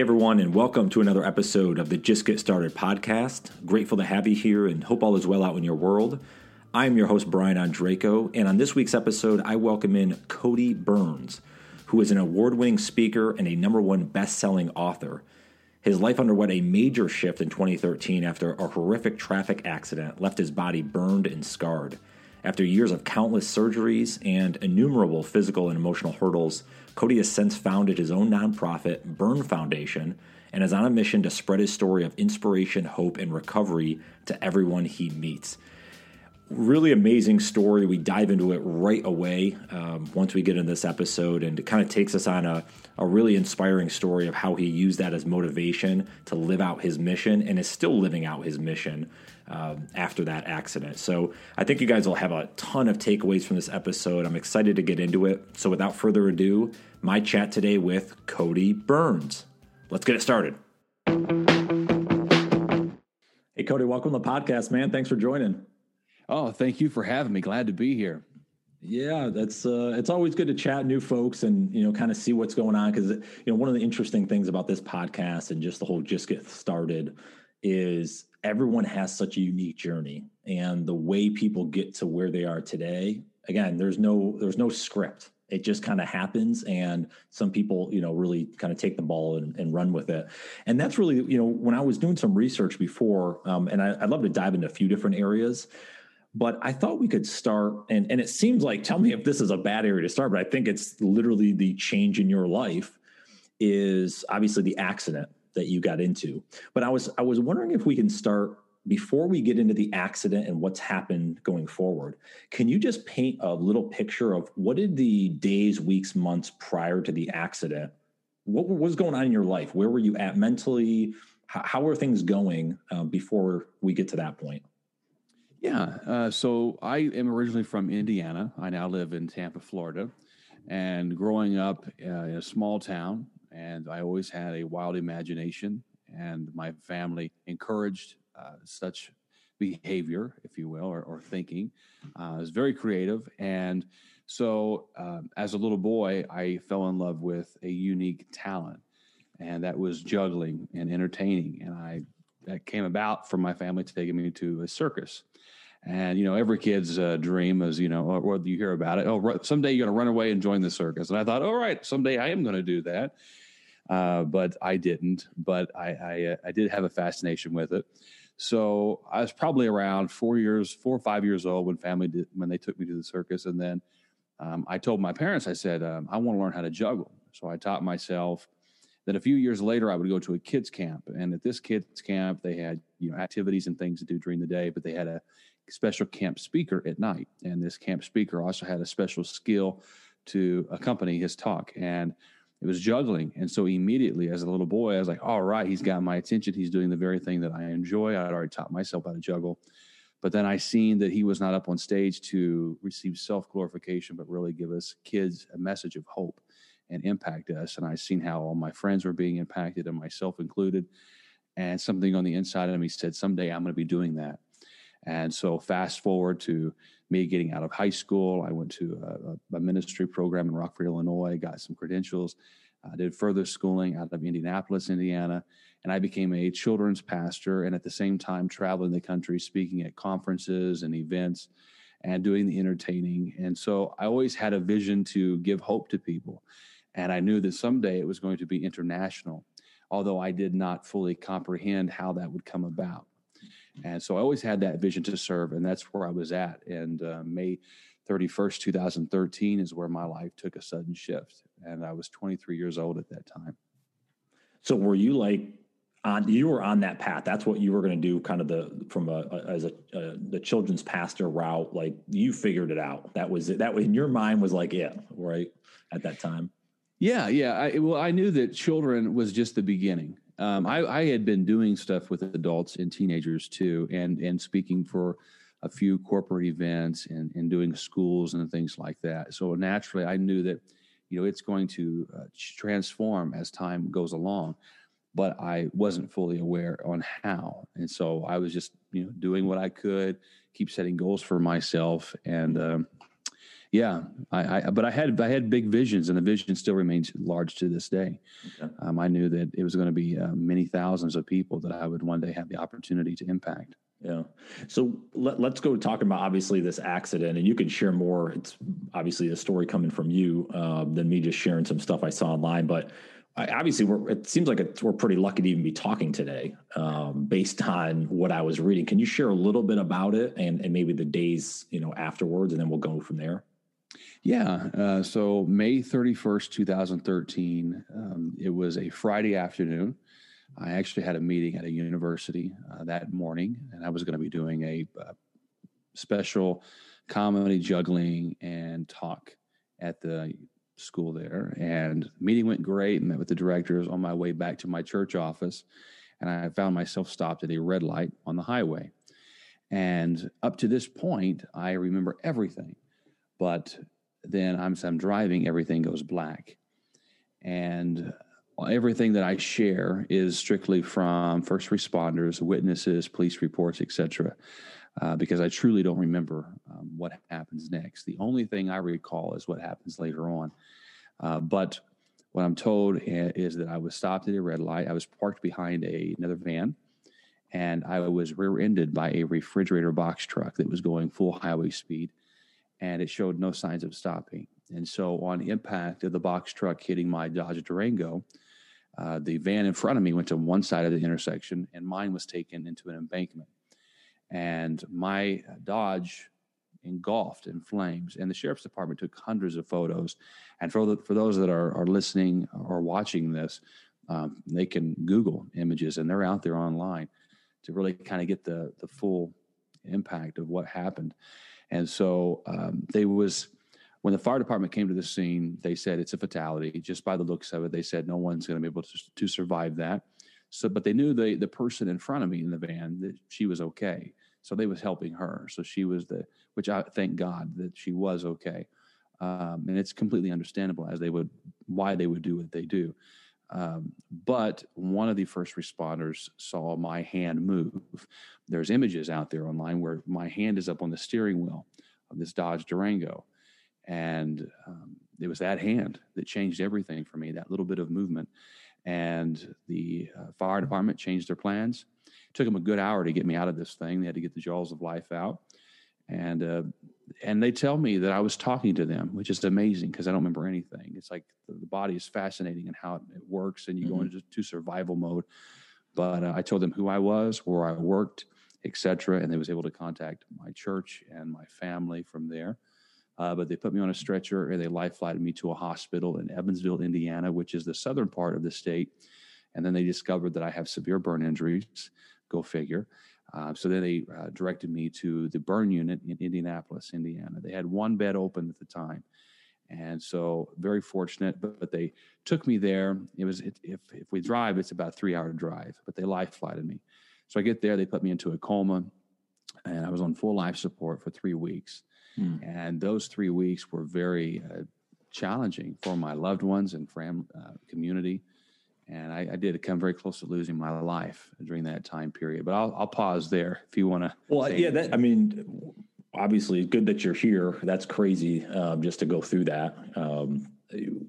Hey everyone, and welcome to another episode of the Just Get Started podcast. Grateful to have you here and hope all is well out in your world. I am your host, Brian Ondrako, and on this week's episode, I welcome in Cody Burns, who is an award winning speaker and a number one best selling author. His life underwent a major shift in 2013 after a horrific traffic accident left his body burned and scarred. After years of countless surgeries and innumerable physical and emotional hurdles, Cody has since founded his own nonprofit, Burn Foundation, and is on a mission to spread his story of inspiration, hope, and recovery to everyone he meets. Really amazing story. We dive into it right away um, once we get in this episode, and it kind of takes us on a, a really inspiring story of how he used that as motivation to live out his mission and is still living out his mission um, after that accident. So I think you guys will have a ton of takeaways from this episode. I'm excited to get into it. So without further ado, my chat today with Cody Burns. Let's get it started. Hey, Cody, welcome to the podcast, man. Thanks for joining. Oh, thank you for having me. Glad to be here. Yeah, that's uh, it's always good to chat new folks and you know kind of see what's going on because you know one of the interesting things about this podcast and just the whole just get started is everyone has such a unique journey and the way people get to where they are today again there's no there's no script. It just kind of happens and some people you know really kind of take the ball and, and, run with it. And that's really you know when i was doing some research before um, and I, i'd love to dive into a few different areas but i thought we could start and, and it seems like tell me if this is a bad area to start but i think it's literally the change in your life is obviously the accident that you got into. But I was I was wondering if we can start before we get into the accident and what's happened going forward. Can you just paint a little picture of what did the days, weeks, months prior to the accident? What was going on in your life? Where were you at mentally? How, how are things going uh, before we get to that point? Yeah. Uh, so I am originally from Indiana. I now live in Tampa, Florida. And growing up uh, in a small town, and I always had a wild imagination, and my family encouraged uh, such behavior, if you will, or, or thinking. Uh, I was very creative, and so uh, as a little boy, I fell in love with a unique talent, and that was juggling and entertaining, and I that came about from my family taking me to a circus. And you know, every kid's uh, dream is, you know, or, you hear about it. Oh, someday you're going to run away and join the circus. And I thought, all right, someday I am going to do that. Uh, but I didn't. But I I, uh, I, did have a fascination with it. So I was probably around four years, four or five years old when family did, when they took me to the circus, and then um, I told my parents, I said, um, I want to learn how to juggle. So I taught myself. Then a few years later, I would go to a kids camp, and at this kids camp, they had you know activities and things to do during the day, but they had a special camp speaker at night, and this camp speaker also had a special skill to accompany his talk and it was juggling. And so immediately as a little boy, I was like, all right, he's got my attention. He's doing the very thing that I enjoy. I'd already taught myself how to juggle. But then I seen that he was not up on stage to receive self glorification, but really give us kids a message of hope and impact us. And I seen how all my friends were being impacted and myself included. And something on the inside of me said, someday I'm going to be doing that. And so fast forward to me getting out of high school, I went to a, a ministry program in Rockford, Illinois, got some credentials, I did further schooling out of Indianapolis, Indiana, and I became a children's pastor. And at the same time, traveling the country, speaking at conferences and events, and doing the entertaining. And so I always had a vision to give hope to people, and I knew that someday it was going to be international, although I did not fully comprehend how that would come about. And so I always had that vision to serve, and that's where I was at. And uh, May 31st, 2013 is where my life took a sudden shift. And I was 23 years old at that time. So were you like on you were on that path that's what you were going to do kind of the from a, a as a, a, the children's pastor route like you figured it out that was it that in your mind was like it right at that time yeah yeah I, well i knew that children was just the beginning um, I, I, had been doing stuff with adults and teenagers too, and and speaking for a few corporate events and, and doing schools and things like that. So naturally, I knew that you know it's going to uh, transform as time goes along, but I wasn't fully aware on how. And so I was just you know doing what I could, keep setting goals for myself, and um, Yeah, I, I, but I had I had big visions, and the vision still remains large to this day. Okay. Um, I knew that it was going to be uh, many thousands of people that I would one day have the opportunity to impact. Yeah. So let, us go talking about obviously this accident, and you can share more. It's obviously a story coming from you um, than me just sharing some stuff I saw online. But I, obviously, it seems like we're pretty lucky to even be talking today, um, based on what I was reading. Can you share a little bit about it and, and maybe the days you know afterwards, and then we'll go from there. Yeah. Uh, so May 31st, 2013, um, it was a Friday afternoon. I actually had a meeting at a university uh, that morning, and I was going to be doing a, a, uh, special comedy juggling and talk at the school there. And meeting went great. And met with the directors on my way back to my church office, and I found myself stopped at a red light on the highway. And up to this point, I remember everything, but then I'm, I'm driving, everything goes black. And everything that I share is strictly from first responders, witnesses, police reports, etc. Uh, because I truly don't remember um, what happens next. The only thing I recall is what happens later on. Uh, but what I'm told is that I was stopped at a red light. I was parked behind a, another van, and I was rear-ended by a refrigerator box truck that was going full highway speed and it showed no signs of stopping. And so, on impact of the box truck hitting my Dodge Durango, uh, the van in front of me went to one side of the intersection, and mine was taken into an embankment. And my Dodge engulfed in flames. And the sheriff's department took hundreds of photos. And for the, for those that are, are listening or watching this, um, they can Google images, and they're out there online to really kind of get the the full impact of what happened. And so um, they was when the fire department came to the scene, they said it's a fatality. Just by the looks of it, they said no one's going to be able to, to survive that. So, but they knew the the person in front of me in the van that she was okay. So they was helping her. So she was the which I thank God that she was okay. Um, and it's completely understandable as they would why they would do what they do. Um, but one of the first responders saw my hand move. There's images out there online where my hand is up on the steering wheel of this Dodge Durango. And um, it was that hand that changed everything for me, that little bit of movement. And the uh, fire department changed their plans. It took them a good hour to get me out of this thing. They had to get the jaws of life out. And uh, and they tell me that I was talking to them, which is amazing because I don't remember anything. It's like the, the, body is fascinating and how it, it works, and you mm-hmm. go into to survival mode. But uh, I told them who I was, where I worked, etc., and they was able to contact my church and my family from there. Uh, but they put me on a stretcher and they life flighted me to a hospital in Evansville, Indiana, which is the southern part of the state. And then they discovered that I have severe burn injuries. Go figure. Uh, so then they uh, directed me to the burn unit in Indianapolis, Indiana. They had one bed open at the time. And so very fortunate, but, but they took me there. It was, it, if, if we drive, it's about a three hour drive, but they life flighted me. So I get there, they put me into a coma and I was on full life support for three weeks. Hmm. And those three weeks were very uh, challenging for my loved ones and fam- uh, community and I, I, did come very close to losing my life during that time period. But I'll, I'll pause there if you want to. Well, yeah, that, I mean, obviously, it's good that you're here. That's crazy um, just to go through that. Um,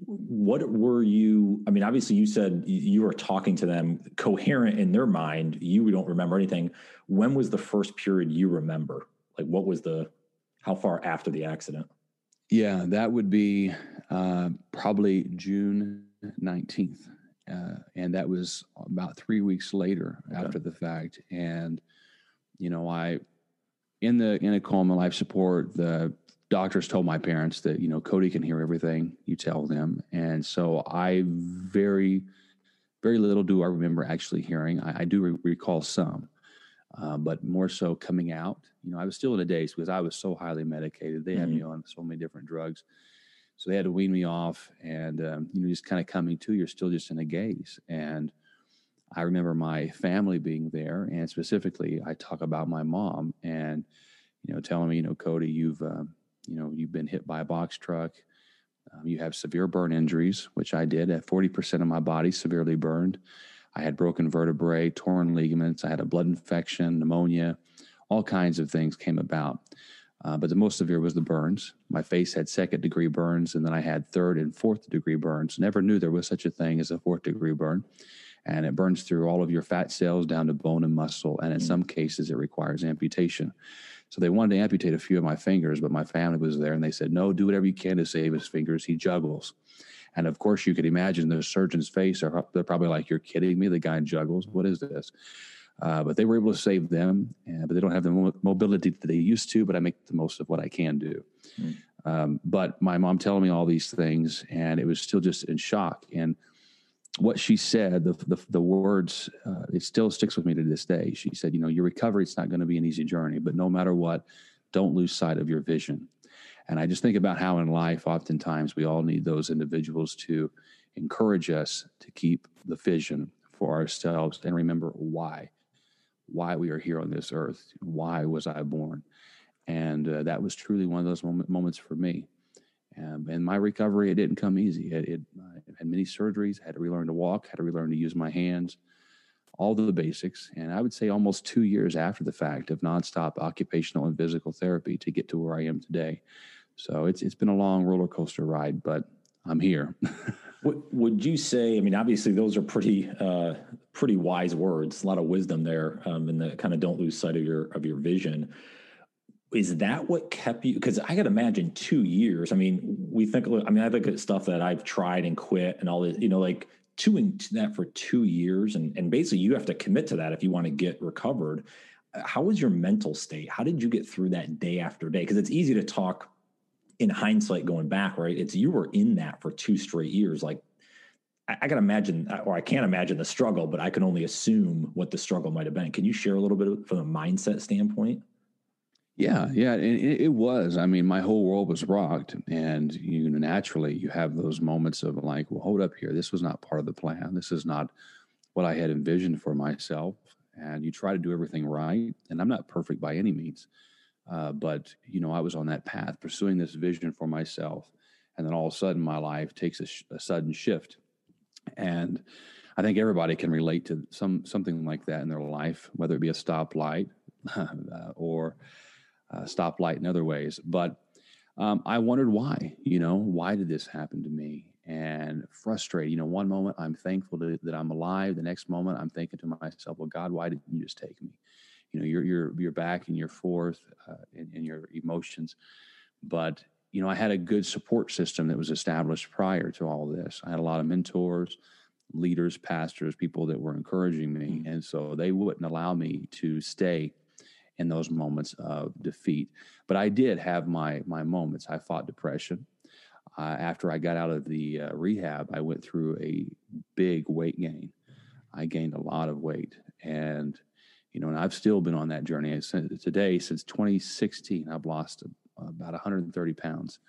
what were you? I mean, obviously, you said you were talking to them coherent in their mind. You don't remember anything. When was the first period you remember? Like, what was the? How far after the accident? Yeah, that would be uh, probably June nineteenth uh, and that was about three weeks later okay. after the fact. And you know, I in the in a coma life support, the doctors told my parents that you know Cody can hear everything you tell them, and so I very very little do I remember actually hearing. I, I do re- recall some, uh, but more so coming out. You know, I was still in a daze because I was so highly medicated. They mm-hmm. had me on so many different drugs. So they had to wean me off, and um, you know, just kind of coming to, you're still just in a gaze. And I remember my family being there, and specifically, I talk about my mom, and you know, telling me, you know, Cody, you've, um, you know, you've been hit by a box truck. Um, you have severe burn injuries, which I did. At 40% of my body severely burned. I had broken vertebrae, torn ligaments. I had a blood infection, pneumonia, all kinds of things came about. Uh, but the most severe was the burns. My face had second degree burns, and then I had third and fourth degree burns. Never knew there was such a thing as a fourth degree burn. And it burns through all of your fat cells down to bone and muscle. And in mm-hmm. some cases, it requires amputation. So they wanted to amputate a few of my fingers, but my family was there and they said, no, do whatever you can to save his fingers. He juggles. And of course, you could imagine the surgeon's face. They're probably like, you're kidding me. The guy juggles. What is this? Uh, but they were able to save them, uh, but they don't have the mobility that they used to. But I make the most of what I can do. Mm. Um, but my mom telling me all these things, and it was still just in shock. And what she said, the the, the words, uh, it still sticks with me to this day. She said, "You know, your recovery it's not going to be an easy journey, but no matter what, don't lose sight of your vision." And I just think about how in life, oftentimes, we all need those individuals to encourage us to keep the vision for ourselves and remember why why we are here on this earth. Why was I born? And uh, that was truly one of those moment, moments for me. Um, and my recovery, it didn't come easy. It, it I had many surgeries, had to relearn to walk, had to relearn to use my hands, all the basics. And I would say almost two years after the fact of nonstop occupational and physical therapy to get to where I am today. So it's it's been a long roller coaster ride, but I'm here. Would you say? I mean, obviously, those are pretty uh, pretty wise words. A lot of wisdom there, um, and the kind of don't lose sight of your of your vision. Is that what kept you? Because I could imagine two years. I mean, we think. I mean, I think of stuff that I've tried and quit and all this. You know, like two doing that for two years, and and basically you have to commit to that if you want to get recovered. How was your mental state? How did you get through that day after day? Because it's easy to talk in hindsight going back, right? It's you were in that for two straight years. Like I, I can imagine, or I can't imagine the struggle, but I can only assume what the struggle might have been. Can you share a little bit from a mindset standpoint? Yeah, yeah, it, it, was. I mean, my whole world was rocked, and you know, naturally, you have those moments of like, well, hold up here. This was not part of the plan. This is not what I had envisioned for myself. And you try to do everything right, and I'm not perfect by any means. Uh, but you know, I was on that path, pursuing this vision for myself, and then all of a sudden, my life takes a, sh- a sudden shift, and I think everybody can relate to some something like that in their life, whether it be a stoplight uh, or a stoplight in other ways. But um, I wondered why. You know, why did this happen to me? And frustrated. You know, one moment I'm thankful to, that I'm alive. The next moment I'm thinking to myself, "Well, God, why didn't you just take me?" you know you're you're you're back and you're forth uh, in, in your emotions but you know i had a good support system that was established prior to all this. I had a lot of mentors leaders pastors people that were encouraging me. Mm-hmm. and so they wouldn't allow me to stay in those moments of defeat. But i did have my my moments. I fought depression. Uh, after i got out of the uh, rehab i went through a big weight gain. I gained a lot of weight. And you know, and I've still been on that journey. Since today, since 2016, I've lost about 130 pounds.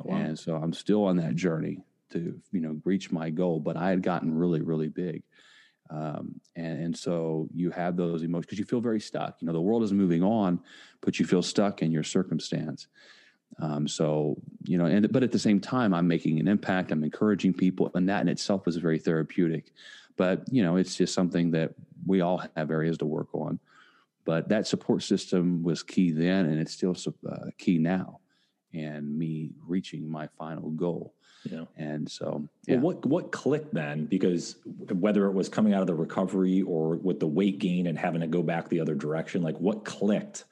Oh, wow. And so I'm still on that journey to, you know, reach my goal, but I had gotten really, really big. Um, and, and so you have those emotions because you feel very stuck. You know, the world is moving on, but you feel stuck in your circumstance. Um, so, you know, and, but at the same time, I'm making an impact. I'm encouraging people and that in itself is very therapeutic. But, you know, it's just something that we all have areas to work on. But that support system was key then, and it's still uh, key now, and me reaching my final goal. Yeah. And so, yeah. Well, what what clicked then? Because whether it was coming out of the recovery or with the weight gain and having to go back the other direction, like what clicked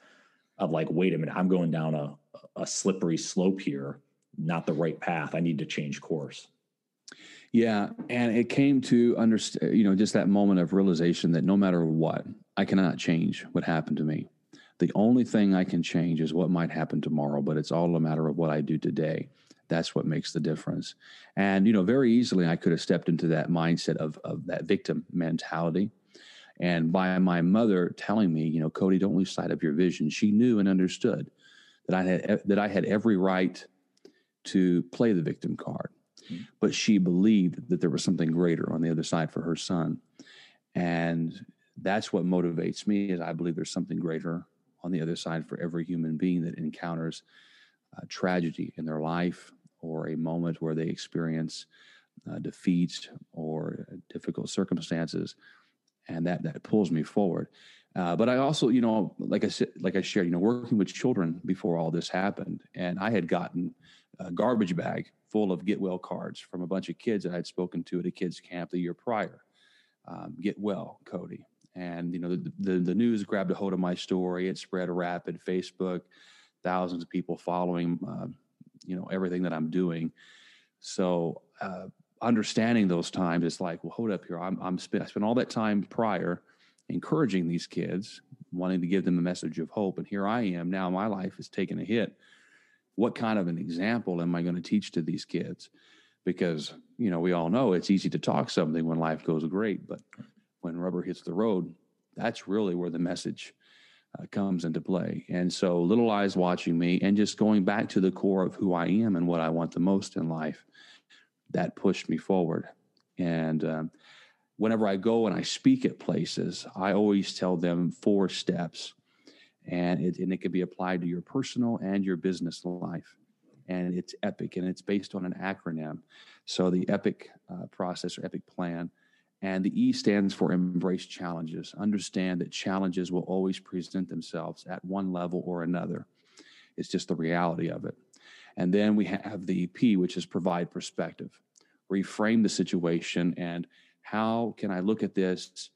of like, wait a minute, I'm going down a a slippery slope here, not the right path. I need to change course. Yeah, and it came to understand, you know, just that moment of realization that no matter what, I cannot change what happened to me. The only thing I can change is what might happen tomorrow, but it's all a matter of what I do today. That's what makes the difference. And, you know, very easily I could have stepped into that mindset of, of that victim mentality. And by my mother telling me, you know, Cody, don't lose sight of your vision, she knew and understood that I had that I had every right to play the victim card but she believed that there was something greater on the other side for her son. And that's what motivates me is I believe there's something greater on the other side for every human being that encounters tragedy in their life or a moment where they experience uh, defeat or difficult circumstances and that that pulls me forward Uh, but I also, you know, like I said, like I shared, you know, working with children before all this happened, and I had gotten a garbage bag full of get well cards from a bunch of kids that I had spoken to at a kids camp the year prior. Um, get well, Cody, and you know, the, the, the news grabbed a hold of my story. It spread rapid. Facebook, thousands of people following, uh, you know, everything that I'm doing. So uh, understanding those times, it's like, well, hold up here. I'm, I'm spent, I spent all that time prior encouraging these kids, wanting to give them a message of hope. And here I am now, my life is taking a hit. What kind of an example am I going to teach to these kids? Because, you know, we all know it's easy to talk something when life goes great, but when rubber hits the road, that's really where the message uh, comes into play. And so, little eyes watching me and just going back to the core of who I am and what I want the most in life, that pushed me forward. And um, whenever I go and I speak at places, I always tell them four steps, and it, and it can be applied to your personal and your business life. And it's epic, and it's based on an acronym. So the epic uh, process or epic plan, and the E stands for embrace challenges. Understand that challenges will always present themselves at one level or another. It's just the reality of it. And then we have the P, which is provide perspective, reframe the situation and how can I look at this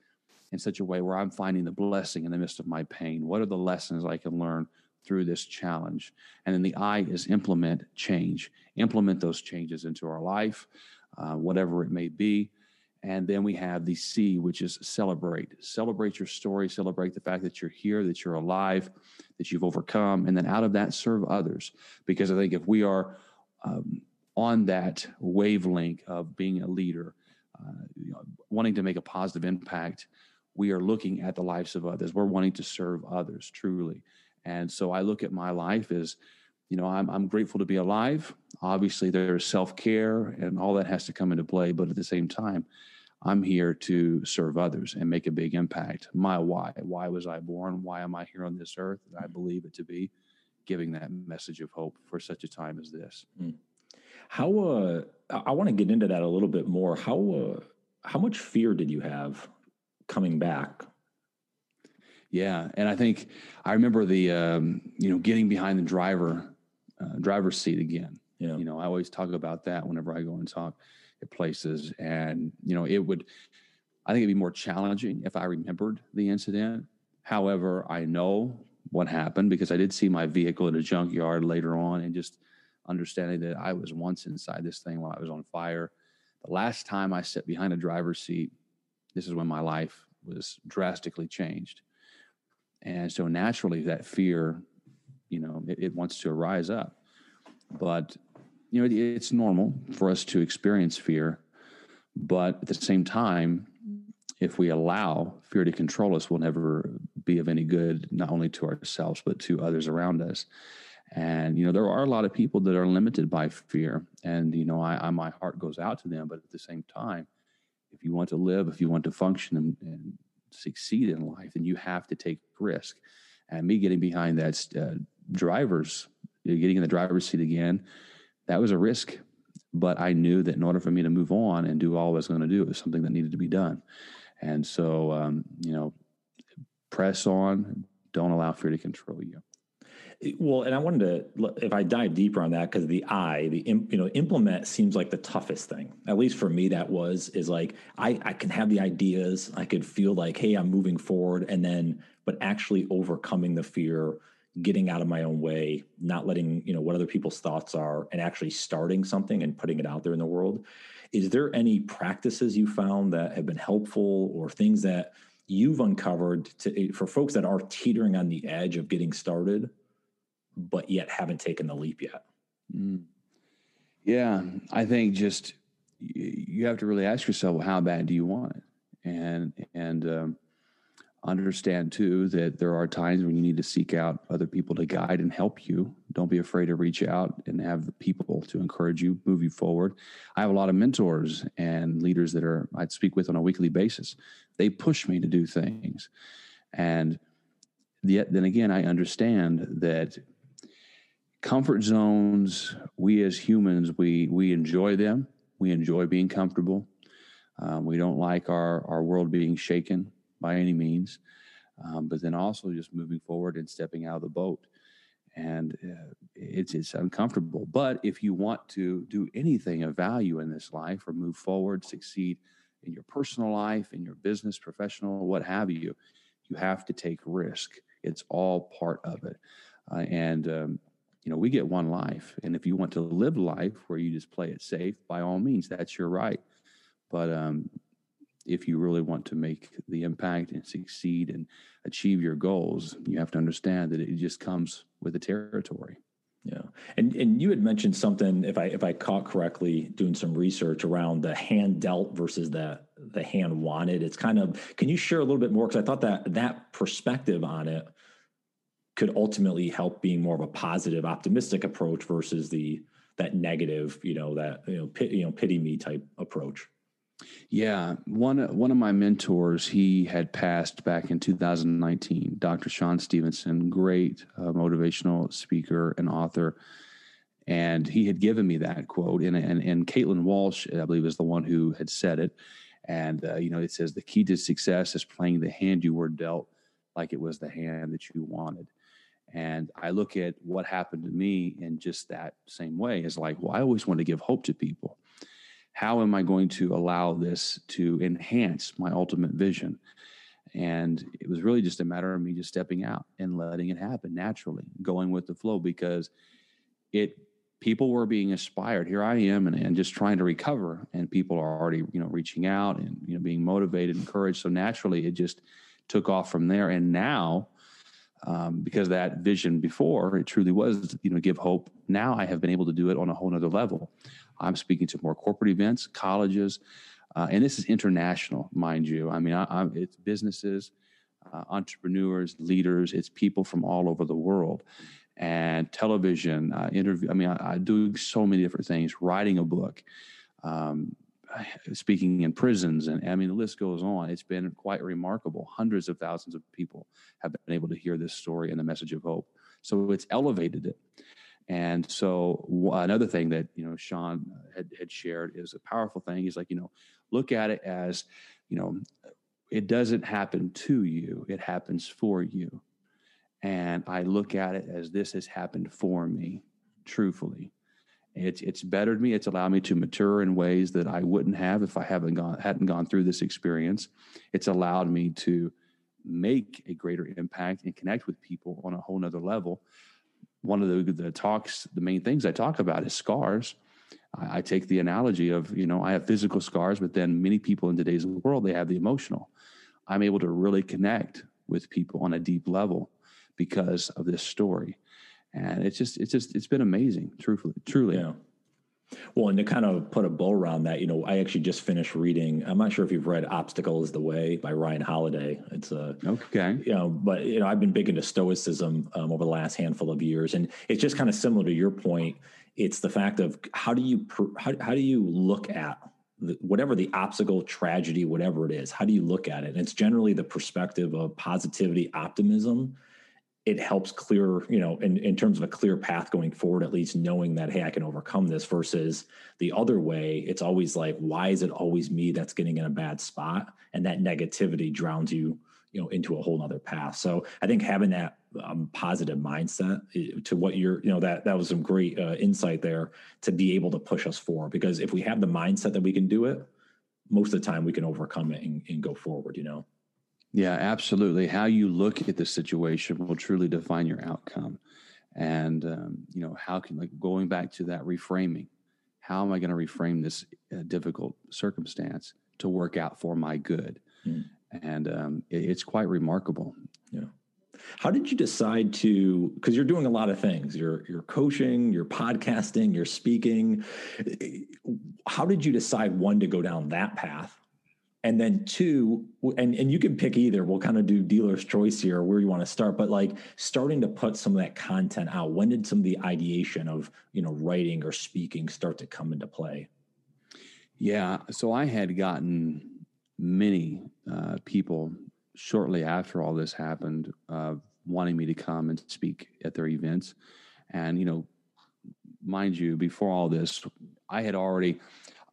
in such a way where I'm finding the blessing in the midst of my pain? What are the lessons I can learn through this challenge? And then the I is implement change, implement those changes into our life, uh, whatever it may be. And then we have the C, which is celebrate. Celebrate your story, celebrate the fact that you're here, that you're alive, that you've overcome. And then out of that, serve others. Because I think if we are um, on that wavelength of being a leader, uh, you know, wanting to make a positive impact, we are looking at the lives of others. We're wanting to serve others truly. And so I look at my life as, you know, I'm, I'm grateful to be alive. Obviously, there's self care and all that has to come into play. But at the same time, I'm here to serve others and make a big impact. My why. Why was I born? Why am I here on this earth? And I believe it to be giving that message of hope for such a time as this. Mm. How uh, I want to get into that a little bit more. How uh, how much fear did you have coming back? Yeah, and I think I remember the um, you know getting behind the driver uh, driver's seat again. Yeah. You know, I always talk about that whenever I go and talk at places, and you know, it would. I think it'd be more challenging if I remembered the incident. However, I know what happened because I did see my vehicle at a junkyard later on, and just understanding that I was once inside this thing while I was on fire. The last time I sat behind a driver's seat, this is when my life was drastically changed. And so naturally, that fear, you know, it, it wants to arise up. But, you know, it, it's normal for us to experience fear. But at the same time, if we allow fear to control us, we'll never be of any good, not only to ourselves, but to others around us. And, you know, there are a lot of people that are limited by fear. And, you know, I, I, my heart goes out to them. But at the same time, if you want to live, if you want to function and, and succeed in life, then you have to take risk. And me getting behind that uh, driver's, getting in the driver's seat again, that was a risk. But I knew that in order for me to move on and do all I was going to do, it was something that needed to be done. And so, um, you know, press on, don't allow fear to control you. Well, and I wanted to, if I dive deeper on that, because the I, the you know, implement seems like the toughest thing. At least for me, that was is like I I can have the ideas, I could feel like, hey, I'm moving forward, and then but actually overcoming the fear, getting out of my own way, not letting you know what other people's thoughts are, and actually starting something and putting it out there in the world. Is there any practices you found that have been helpful, or things that you've uncovered to for folks that are teetering on the edge of getting started? But yet haven't taken the leap yet? Mm. Yeah, I think just you have to really ask yourself, well, how bad do you want it? And and um, understand too that there are times when you need to seek out other people to guide and help you. Don't be afraid to reach out and have the people to encourage you, move you forward. I have a lot of mentors and leaders that are I'd speak with on a weekly basis. They push me to do things, and yet then again, I understand that comfort zones we as humans we we enjoy them we enjoy being comfortable um, we don't like our our world being shaken by any means um, but then also just moving forward and stepping out of the boat. And uh, it's it's uncomfortable. But if you want to do anything of value in this life or move forward, succeed in your personal life, in your business, professional, what have you, you have to take risk. It's all part of it. Uh, and um, you know, we get one life, and if you want to live life where you just play it safe, by all means, that's your right. But um, if you really want to make the impact and succeed and achieve your goals, you have to understand that it just comes with the territory. Yeah, and and you had mentioned something, if I if I caught correctly, doing some research around the hand dealt versus the the hand wanted. It's kind of can you share a little bit more because I thought that that perspective on it could ultimately help being more of a positive, optimistic approach versus the that negative, you know, that you know, pit, you know, pity me type approach. Yeah, one one of my mentors, he had passed back in 2019. Dr. Sean Stephenson, great uh, motivational speaker and author, and he had given me that quote. And and and Caitlin Walsh, I believe, is the one who had said it. And uh, you know, it says the key to success is playing the hand you were dealt like it was the hand that you wanted. And I look at what happened to me in just that same way as like, well, I always want to give hope to people how am I going to allow this to enhance my ultimate vision? And it was really just a matter of me just stepping out and letting it happen naturally, going with the flow because it people were being inspired. Here I am and, and just trying to recover and people are already, you know, reaching out and you know being motivated, encouraged. So naturally it just took off from there. And now um, because that vision before it truly was you know give hope now i have been able to do it on a whole nother level I'm speaking to more corporate events, colleges, uh, and this is international, mind you. I mean, I, it's businesses, uh, entrepreneurs, leaders. It's people from all over the world, and television, uh, interview. I mean, I, I do so many different things. Writing a book. Um, speaking in prisons and I mean the list goes on. It's been quite remarkable. Hundreds of thousands of people have been able to hear this story and the message of hope. So it's elevated it. And so another thing that you know Sean uh, had had shared is a powerful thing. He's like, you know, look at it as, you know, it doesn't happen to you; it happens for you. And I look at it as this has happened for me, truthfully. It's it's bettered me. It's allowed me to mature in ways that I wouldn't have if I haven't gone hadn't gone through this experience. It's allowed me to make a greater impact and connect with people on a whole nother level one of the, the talks, the main things I talk about is scars. I, I, take the analogy of, you know, I have physical scars, but then many people in today's world, they have the emotional. I'm able to really connect with people on a deep level because of this story. And it's just, it's just, it's been amazing, truthfully, truly. Yeah. Well, and to kind of put a bow around that, you know, I actually just finished reading. I'm not sure if you've read "Obstacle Is the Way" by Ryan Holiday. It's a okay, you know, but you know, I've been big into Stoicism um, over the last handful of years, and it's just kind of similar to your point. It's the fact of how do you how how do you look at the, whatever the obstacle, tragedy, whatever it is. How do you look at it? And it's generally the perspective of positivity, optimism, it helps clear, you know, in, in terms of a clear path going forward, at least knowing that, hey, I can overcome this versus the other way. It's always like, why is it always me that's getting in a bad spot? And that negativity drowns you, you know, into a whole nother path. So I think having that um, positive mindset eh, to what you're, you know, that, that was some great uh, insight there to be able to push us forward. Because if we have the mindset that we can do it, most of the time we can overcome it and, and go forward, you know? Yeah, absolutely. How you look at the situation will truly define your outcome. And, um, you know, how can, like, going back to that reframing, how am I going to reframe this uh, difficult circumstance to work out for my good? Mm. And um, it, it's quite remarkable. Yeah. How did you decide to? Because you're doing a lot of things. You're you're coaching, you're podcasting, you're speaking. How did you decide one to go down that path and then two and and you can pick either. We'll kind of do dealer's choice here where you want to start but like starting to put some of that content out when did some of the ideation of you know writing or speaking start to come into play? Yeah so i had gotten many uh, people shortly after all this happened uh, wanting me to come and speak at their events. And you know mind you before all this i had already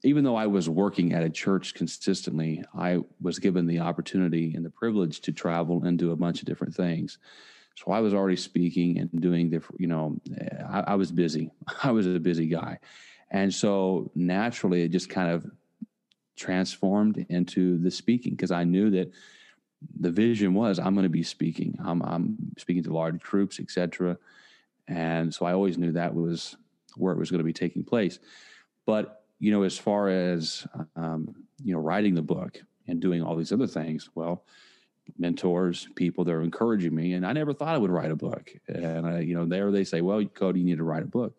even though I was working at a church consistently, I was given the opportunity and the privilege to travel and do a bunch of different things. So I was already speaking and doing different, you know, I, I was busy. I was a busy guy. And so naturally, it just kind of transformed into the speaking because I knew that the vision was I'm going to be speaking. I'm, I'm speaking to large groups, etc. And so I always knew that was where it was going to be taking place. But you know, as far as um, you know, writing the book and doing all these other things, well, mentors, people that are encouraging me, and I never thought I would write a book. And I, you know, there they say, "Well, Cody, you need to write a book."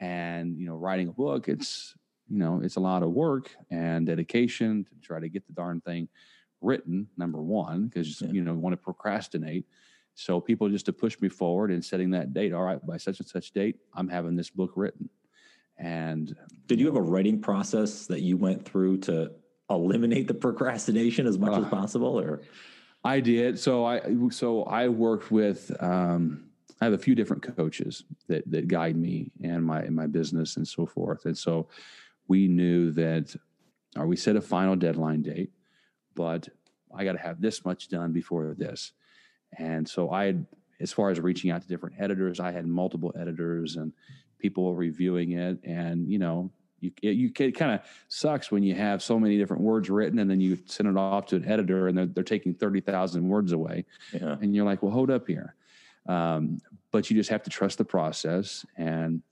And you know, writing a book, it's you know, it's a lot of work and dedication to try to get the darn thing written. Number one, because yeah. you know, you want to procrastinate. So people just to push me forward and setting that date. All right, by such and such date, I'm having this book written. And did you have a writing process that you went through to eliminate the procrastination as much uh, as possible, or? I did. So I so I worked with. Um, I have a few different coaches that that guide me and my in my business and so forth. And so we knew that, or we set a final deadline date, but I got to have this much done before this. And so I, had, as far as reaching out to different editors, I had multiple editors and people reviewing it. And you know, you you it kind of sucks when you have so many different words written and then you send it off to an editor and they're, they're taking 30,000 words away. Yeah. And you're like, well, hold up here. Um, but you just have to trust the process and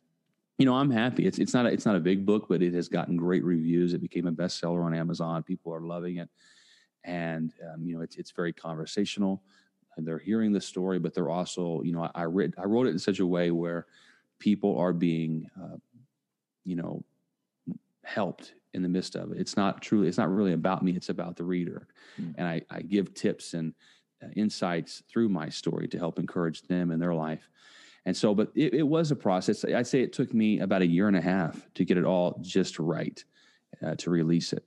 you know i'm happy it's it's not a, it's not a big book but it has gotten great reviews it became a bestseller on amazon people are loving it and um, you know it's it's very conversational and they're hearing the story but they're also you know i, I read i wrote it in such a way where people are being uh, you know helped in the midst of it. It's not truly, it's not really about me. It's about the reader. Mm-hmm. And I, I, give tips and uh, insights through my story to help encourage them in their life. And so, but it, it, was a process. I'd say it took me about a year and a half to get it all just right uh, to release it.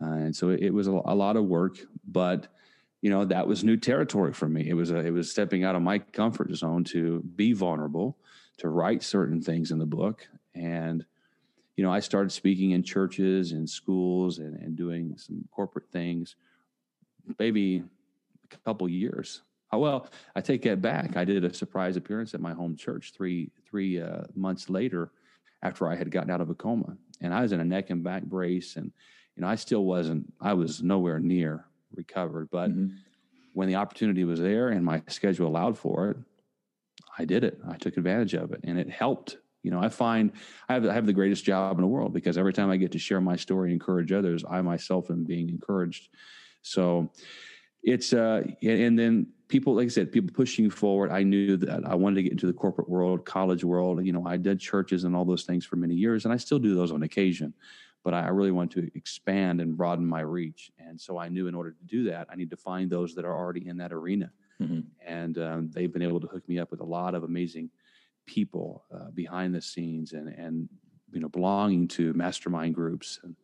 Uh, and so it, it was a, a, lot of work, but you know that was new territory for me. It was a, it was stepping out of my comfort zone to be vulnerable, to write certain things in the book, and you know, I started speaking in churches and schools and, and doing some corporate things, maybe a couple years. Oh, well, I take that back. I did a surprise appearance at my home church three three uh, months later, after I had gotten out of a coma, and I was in a neck and back brace, and you know, I still wasn't. I was nowhere near recovered, but mm-hmm. when the opportunity was there and my schedule allowed for it, I did it. I took advantage of it, and it helped you know, I find I have, I have the greatest job in the world because every time I get to share my story and encourage others, I myself am being encouraged. So it's, uh, and then people, like I said, people pushing you forward. I knew that I wanted to get into the corporate world, college world. You know, I did churches and all those things for many years, and I still do those on occasion. But I really want to expand and broaden my reach. And so I knew in order to do that, I need to find those that are already in that arena. Mm-hmm. And um, they've been able to hook me up with a lot of amazing people uh, behind the scenes and and you know belonging to mastermind groups and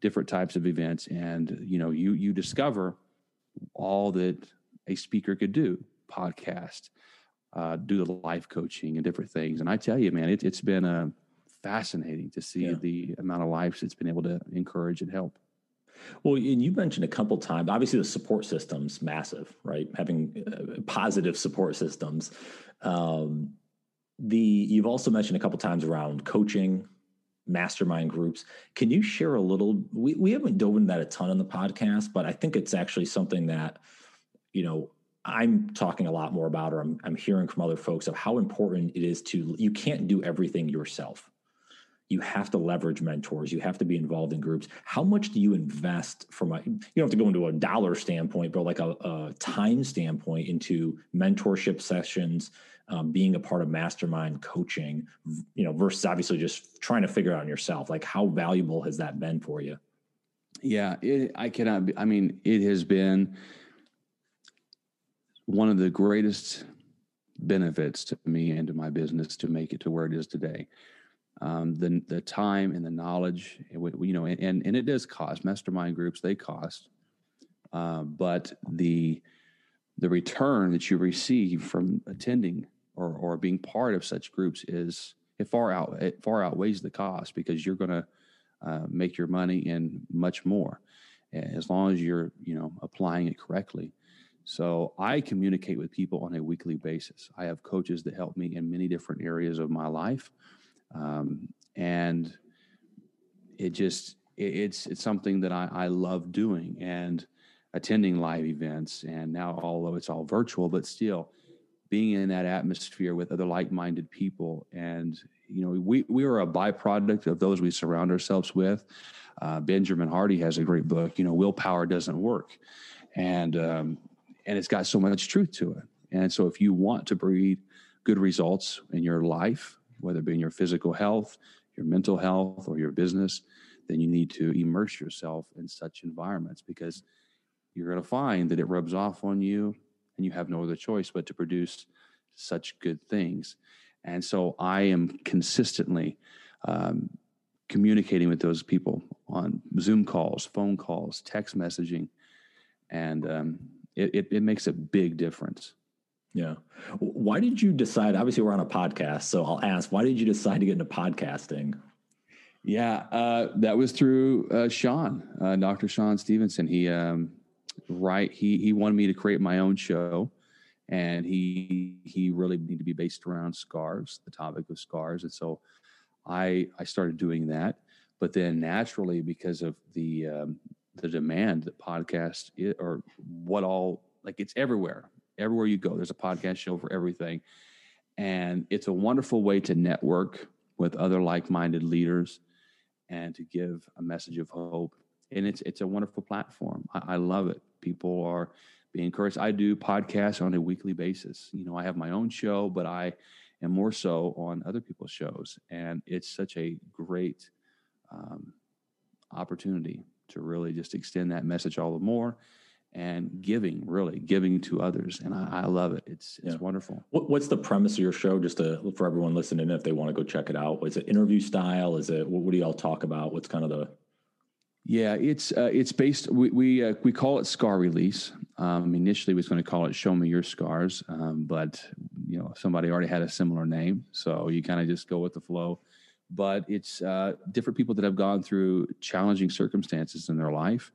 different types of events and you know you you discover all that a speaker could do podcast uh, do the life coaching and different things and i tell you man it, has been uh, fascinating to see yeah. the amount of lives it's been able to encourage and help well, and you mentioned a couple times. Obviously, the support system's massive, right? Having uh, positive support systems. Um, the you've also mentioned a couple times around coaching mastermind groups can you share a little we, we haven't dove into that a ton on the podcast but i think it's actually something that you know i'm talking a lot more about or I'm, I'm hearing from other folks of how important it is to you can't do everything yourself you have to leverage mentors you have to be involved in groups how much do you invest from a you don't have to go into a dollar standpoint but like a, a time standpoint into mentorship sessions um, being a part of mastermind coaching, you know, versus obviously just trying to figure out on yourself? Like, how valuable has that been for you? Yeah, it, I cannot. Be, I mean, it has been one of the greatest benefits to me and to my business to make it to where it is today. Um, the the time and the knowledge, you know, and and it does cost. Mastermind groups they cost, uh, but the the return that you receive from attending or, or being part of such groups is it far out it far outweighs the cost because you're going to uh, make your money and much more, as long as you're you know applying it correctly. So I communicate with people on a weekly basis. I have coaches that help me in many different areas of my life, um, and it just it, it's it's something that I, I love doing and attending live events. And now, although it's all virtual, but still being in that atmosphere with other like-minded people and you know we we are a byproduct of those we surround ourselves with uh, benjamin hardy has a great book you know willpower doesn't work and um, and it's got so much truth to it. And so, if you want to breed good results in your life, whether it be in your physical health, your mental health, or your business, then you need to immerse yourself in such environments because you're going to find that it rubs off on you and you have no other choice but to produce such good things. And so, I am consistently um, communicating with those people on Zoom calls, phone calls, text messaging, and um, it, it, it makes a big difference. Yeah. Why did you decide? Obviously, we're on a podcast, so I'll ask, why did you decide to get into podcasting? Yeah, uh, that was through uh, Sean, uh, Dr. Sean Stephenson. He, um, right, he he wanted me to create my own show, and he he really needed to be based around scars, the topic of scars, and so I I started doing that. But then naturally, because of the um, the demand that podcast is, or what all like it's everywhere. Everywhere you go, there's a podcast show for everything. And it's a wonderful way to network with other like-minded leaders and to give a message of hope. And it's it's a wonderful platform. I, I love it. People are being encouraged. I do podcasts on a weekly basis. You know, I have my own show, but I am more so on other people's shows, and it's such a great um, opportunity to really just extend that message all the more and giving really giving to others and i, I love it. It's it's yeah. wonderful. What, what's the premise of your show just to, for everyone listening if they want to go check it out? Is it interview style? Is it what, what do y'all talk about? What's kind of the yeah it's uh, it's based we we, uh, we call it scar release. Um, initially we was going to call it show me your scars um, but you know somebody already had a similar name so you kind of just go with the flow. But it's uh, different people that have gone through challenging circumstances in their life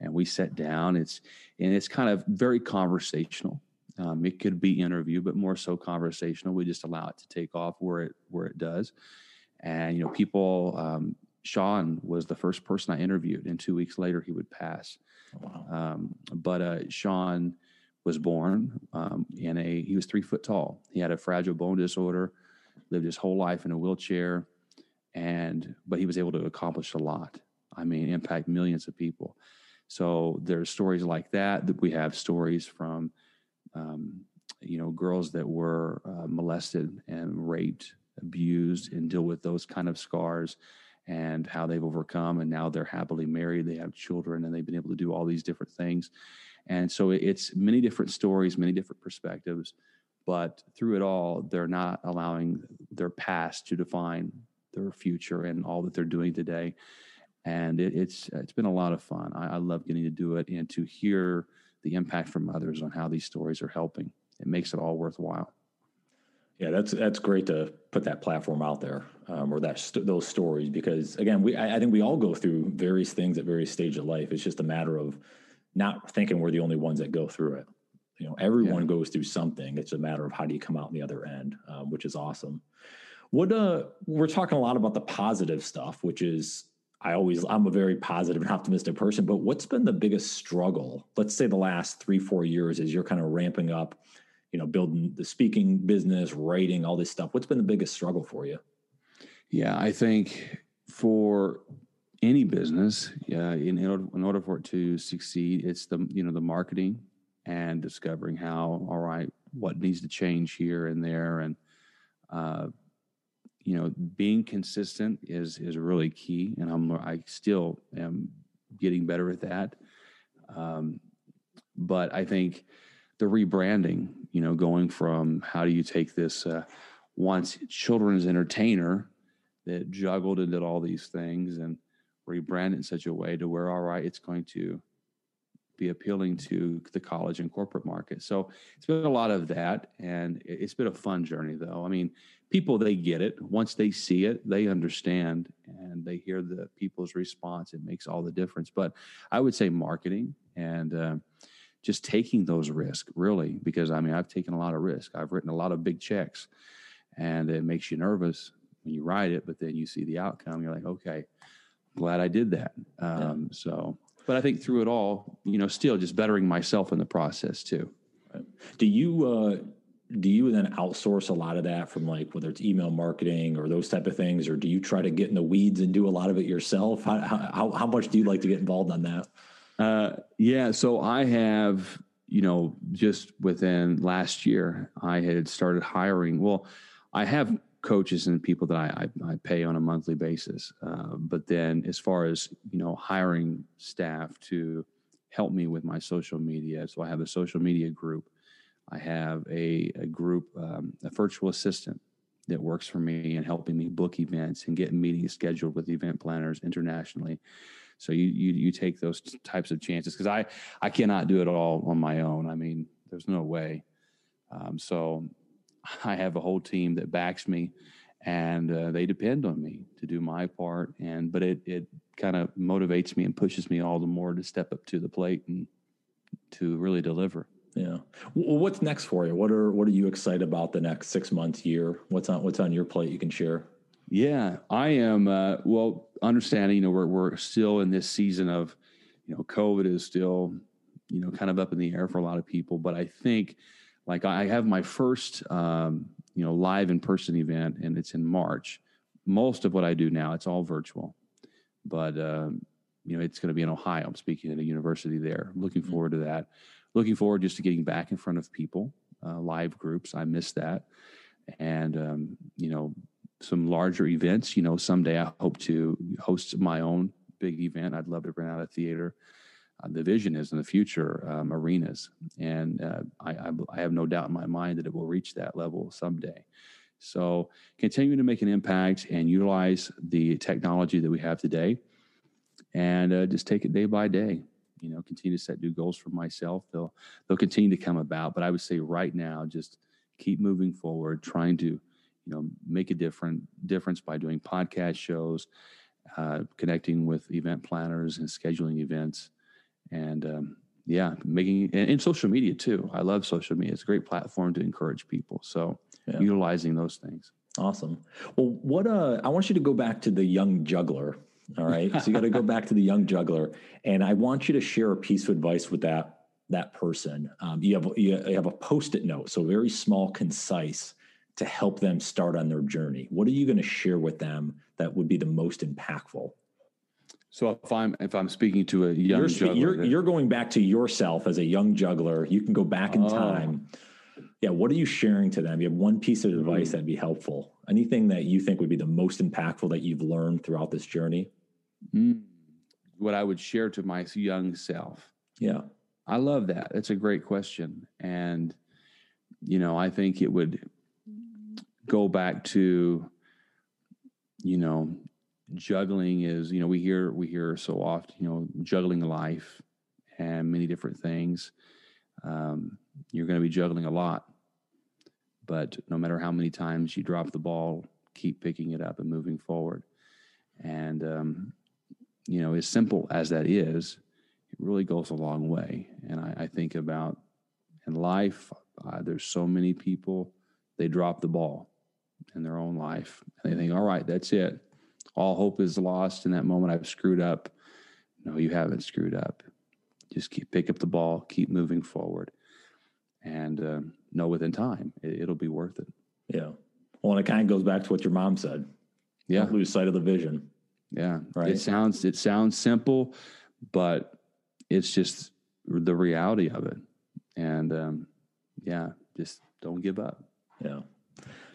and we sat down it's and it's kind of very conversational um, it could be interview but more so conversational we just allow it to take off where it where it does and you know people um, sean was the first person i interviewed and two weeks later he would pass oh, wow. um, but uh, sean was born um, in a he was three foot tall he had a fragile bone disorder lived his whole life in a wheelchair and but he was able to accomplish a lot. I mean, impact millions of people. So there's stories like that. That we have stories from, um, you know, girls that were uh, molested and raped, abused, and deal with those kind of scars, and how they've overcome. And now they're happily married. They have children, and they've been able to do all these different things. And so it's many different stories, many different perspectives. But through it all, they're not allowing their past to define their future and all that they're doing today. And it, it's it's been a lot of fun. I, I love getting to do it and to hear the impact from others on how these stories are helping. It makes it all worthwhile. Yeah, that's that's great to put that platform out there um, or that st- those stories because again, we I, I, think we all go through various things at various stages of life. It's just a matter of not thinking we're the only ones that go through it. You know, everyone yeah. goes through something. It's a matter of how do you come out on the other end, um, which is awesome. What uh we're talking a lot about the positive stuff, which is I always I'm a very positive and optimistic person, but what's been the biggest struggle? Let's say the last 3 4 years as you're kind of ramping up, you know, building the speaking business, writing, all this stuff. What's been the biggest struggle for you? Yeah, I think for any business, yeah, in, in order for it to succeed, it's the you know the marketing and discovering how all right what needs to change here and there and uh, you know, being consistent is is really key, and I'm I still am getting better at that. Um, but I think the rebranding, you know, going from how do you take this uh, once children's entertainer that juggled and did all these things and rebrand it in such a way to where all right, it's going to be appealing to the college and corporate market. So it's been a lot of that, and it's been a fun journey, though. I mean, people they get it once they see it, they understand, and they hear the people's response, it makes all the difference. But I would say marketing and uh, just taking those risks, really, because I mean, I've taken a lot of risk. I've written a lot of big checks, and it makes you nervous when you write it, but then you see the outcome. You're like, okay, glad I did that. Um, yeah. So, but I think through it all, you know, still just bettering myself in the process too. Do you uh, do you then outsource a lot of that from like whether it's email marketing or those type of things, or do you try to get in the weeds and do a lot of it yourself? How how, how much do you like to get involved on that? Uh, yeah, so I have you know just within last year I had started hiring. Well, I have coaches and people that I, I, I pay on a monthly basis, uh, but then as far as you know hiring staff to help me with my social media, so I have a social media group I have a, a group, um, a virtual assistant that works for me and helping me book events and get meetings scheduled with event planners internationally. So you you, you take those types of chances because I I cannot do it all on my own. I mean, there's no way. Um, so I have a whole team that backs me, and uh, they depend on me to do my part. And but it it kind of motivates me and pushes me all the more to step up to the plate and to really deliver. Yeah. Well, what's next for you? What are what are you excited about the next six months, year? What's on what's on your plate you can share? Yeah, I am. Uh, well, understanding, you know, we're we're still in this season of, you know, COVID is still, you know, kind of up in the air for a lot of people. But I think, like, I have my first, um, you know, live in person event, and it's in March. Most of what I do now, it's all virtual, but um, you know, it's going to be in Ohio. I'm speaking at a university there. Looking mm-hmm. forward to that looking forward just to getting back in front of people, uh, live groups. I miss that, and um, you know, some larger events. You know, someday I hope to host my own big event. I'd love to rent out a theater. Uh, the vision is in the future um, arenas, and uh, I, I, I have no doubt in my mind that it will reach that level someday. So, continuing to make an impact and utilize the technology that we have today, and uh, just take it day by day. You know continue to set new goals for myself. They'll they'll continue to come about. But i would say right now just keep moving forward trying to you know make a different difference by doing podcast shows uh, connecting with event planners and scheduling events and um, yeah making and, and, social media too i love social media it's a great platform to encourage people so yeah. utilizing those things awesome well what uh i want you to go back to the young juggler all right. so you got to go back to the young juggler, and I want you to share a piece of advice with that that person. Um, you have you have a post-it note, so very small, concise, to help them start on their journey. What are you going to share with them that would be the most impactful? So if I'm if I'm speaking to a young you're, juggler, you're, you're going back to yourself as a young juggler. You can go back in oh. time. Yeah, what are you sharing to them? You have one piece of advice mm. that'd be helpful. Anything that you think would be the most impactful that you've learned throughout this journey? Mm, what I would share to my young self. Yeah. I love that. It's a great question. And, you know, I think it would go back to, you know, juggling is, you know, we hear, we hear so often, you know, juggling life and many different things. Um, you're going to be juggling a lot. But no matter how many times you drop the ball, keep picking it up and moving forward. And um, you know, as simple as that is, it really goes a long way. And I, I think about in life, uh, there's so many people, they drop the ball in their own life. And they think, all right, that's it. All hope is lost in that moment. I've screwed up. No, you haven't screwed up. Just keep pick up the ball, keep moving forward, and uh, know within time it, will be worth it. Yeah. Well, and it kind of goes back to what your mom said. Yeah. Don't lose sight of the vision. Yeah. Right. It sounds it sounds simple, but it's just the reality of it. And um, yeah, just don't give up. Yeah.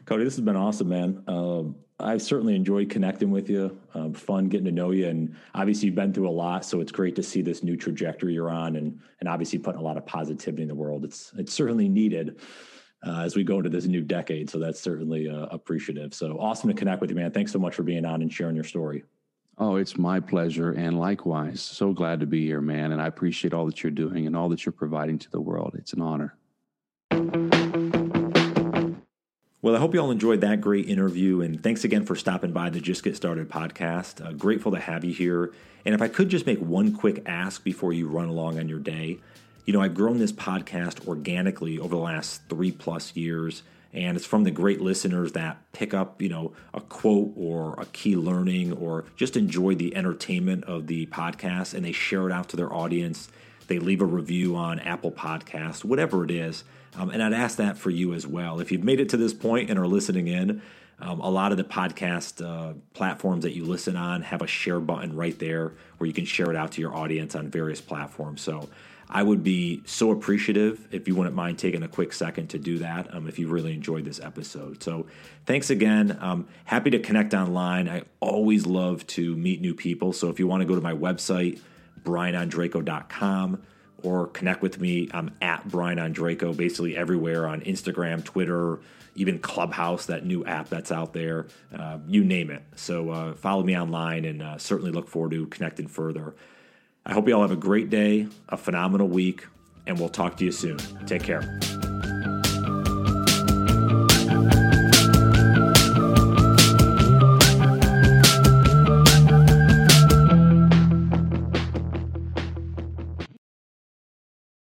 Cody, this has been awesome, man. Um, I've certainly enjoyed connecting with you. Um, fun getting to know you, and obviously you've been through a lot, so it's great to see this new trajectory you're on, and and obviously putting a lot of positivity in the world. It's it's certainly needed uh, as we go into this new decade. So that's certainly uh, appreciative. So awesome to connect with you, man. Thanks so much for being on and sharing your story. Oh, it's my pleasure. And likewise, so glad to be here, man. And I appreciate all that you're doing and all that you're providing to the world. It's an honor. Well, I hope you all enjoyed that great interview, and thanks again for stopping by the Just Get Started podcast. Uh, grateful to have you here. And if I could just make one quick ask before you run along on your day, you know, I've grown this podcast organically over the last three plus years, and it's from the great listeners that pick up, you know, a quote or a key learning or just enjoy the entertainment of the podcast and they share it out to their audience. They leave a review on Apple Podcasts, whatever it is. Um, and I'd ask that for you as well. If you've made it to this point and are listening in, um, a lot of the podcast uh, platforms that you listen on have a share button right there where you can share it out to your audience on various platforms. So I would be so appreciative if you wouldn't mind taking a quick second to do that um, if you really enjoyed this episode. So thanks again. Um, happy to connect online. I always love to meet new people. So if you want to go to my website, brianondrako.com or connect with me. I'm at Brian Ondrako, basically everywhere on Instagram, Twitter, even Clubhouse, that new app that's out there. Uh, you name it. So uh, follow me online and uh, certainly look forward to connecting further. I hope you all have a great day, a phenomenal week, and we'll talk to you soon. Take care.